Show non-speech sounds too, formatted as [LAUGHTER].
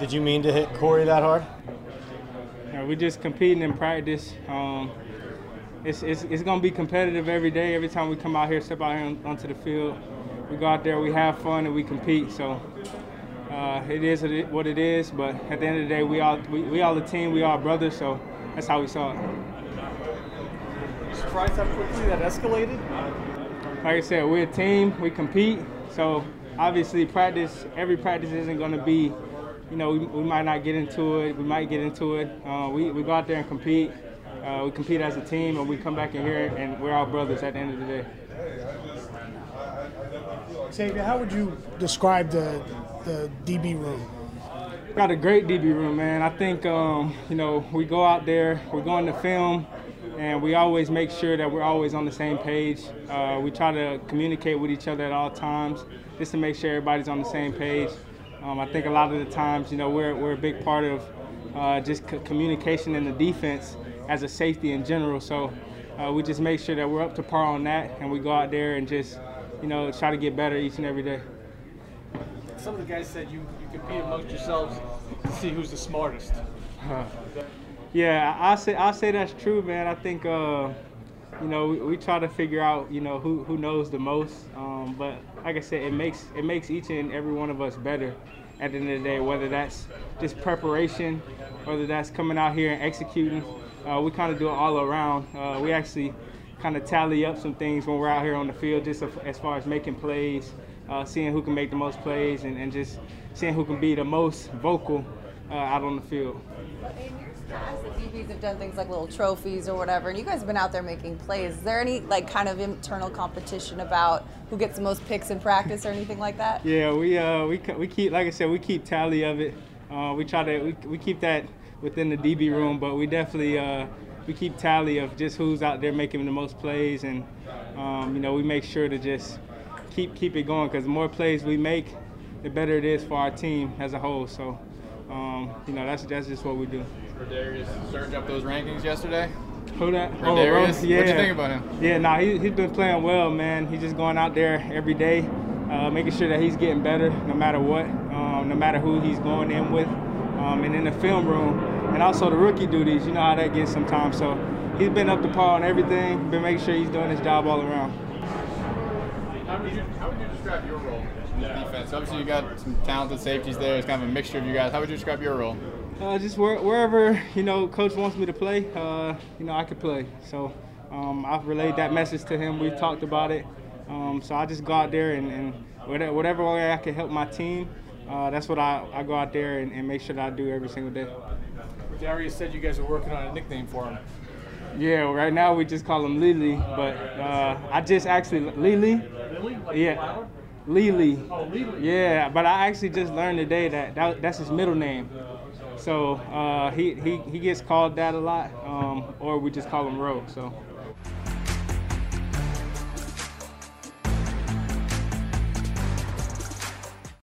Did you mean to hit Corey that hard? Yeah, we're just competing in practice. Um, it's, it's, it's going to be competitive every day. Every time we come out here, step out here on, onto the field, we go out there, we have fun, and we compete. So uh, it is what it is. But at the end of the day, we all we, we all a team. We all brothers. So that's how we saw it. Surprised how quickly that escalated. Like I said, we're a team. We compete. So obviously, practice every practice isn't going to be. You know, we, we, might not get into it. We might get into it. Uh, we, we go out there and compete. Uh, we compete as a team, and we come back in here, and we're all brothers at the end of the day. Xavier, how would you describe the the DB room? Got a great DB room, man. I think um, you know we go out there, we're going to film, and we always make sure that we're always on the same page. Uh, we try to communicate with each other at all times, just to make sure everybody's on the same page. Um, I think a lot of the times, you know, we're we're a big part of uh, just communication in the defense as a safety in general. So uh, we just make sure that we're up to par on that, and we go out there and just, you know, try to get better each and every day. Some of the guys said you, you compete amongst yourselves to see who's the smartest. [LAUGHS] yeah, I say I say that's true, man. I think. Uh, you know, we, we, try to figure out, you know, who, who knows the most. Um, but like I said, it makes it makes each and every one of us better at the end of the day, whether that's just preparation, whether that's coming out here and executing. Uh, we kind of do it all around. Uh, we actually kind of tally up some things when we're out here on the field, just as far as making plays, uh, seeing who can make the most plays, and, and, just seeing who can be the most vocal uh, out on the field. In your past, the DBs have done things like little trophies or whatever, and you guys have been out there making plays. Is there any like kind of internal competition about who gets the most picks in practice or anything like that? Yeah, we uh, we we keep like I said, we keep tally of it. Uh, we try to we, we keep that within the DB room, but we definitely uh, we keep tally of just who's out there making the most plays, and um, you know we make sure to just keep keep it going because the more plays we make, the better it is for our team as a whole. So um, you know that's that's just what we do. Darius surge up those rankings yesterday. Who that? Oh. Yeah. What you think about him? Yeah, nah, he, he's been playing well, man. He's just going out there every day, uh, making sure that he's getting better no matter what, um, no matter who he's going in with um, and in the film room, and also the rookie duties. You know how that gets sometimes. So he's been up to par on everything. Been making sure he's doing his job all around. How would you, how would you describe your role in the defense? Obviously, you got some talented safeties there. It's kind of a mixture of you guys. How would you describe your role? Uh, just where, wherever you know coach wants me to play, uh, you know I could play. So um, I've relayed that message to him. We've talked about it. Um, so I just go out there and, and whatever, whatever way I can help my team, uh, that's what I, I go out there and, and, make sure that I do every single day. Darius said you guys are working on a nickname for him. Yeah, right now we just call him Lily, but uh, I just actually Lily. Lily? Like yeah. Lily. Oh, Lily. Yeah, but I actually just learned today that, that that's his middle name. So uh, he, he he gets called that a lot, um, or we just call him Ro. So.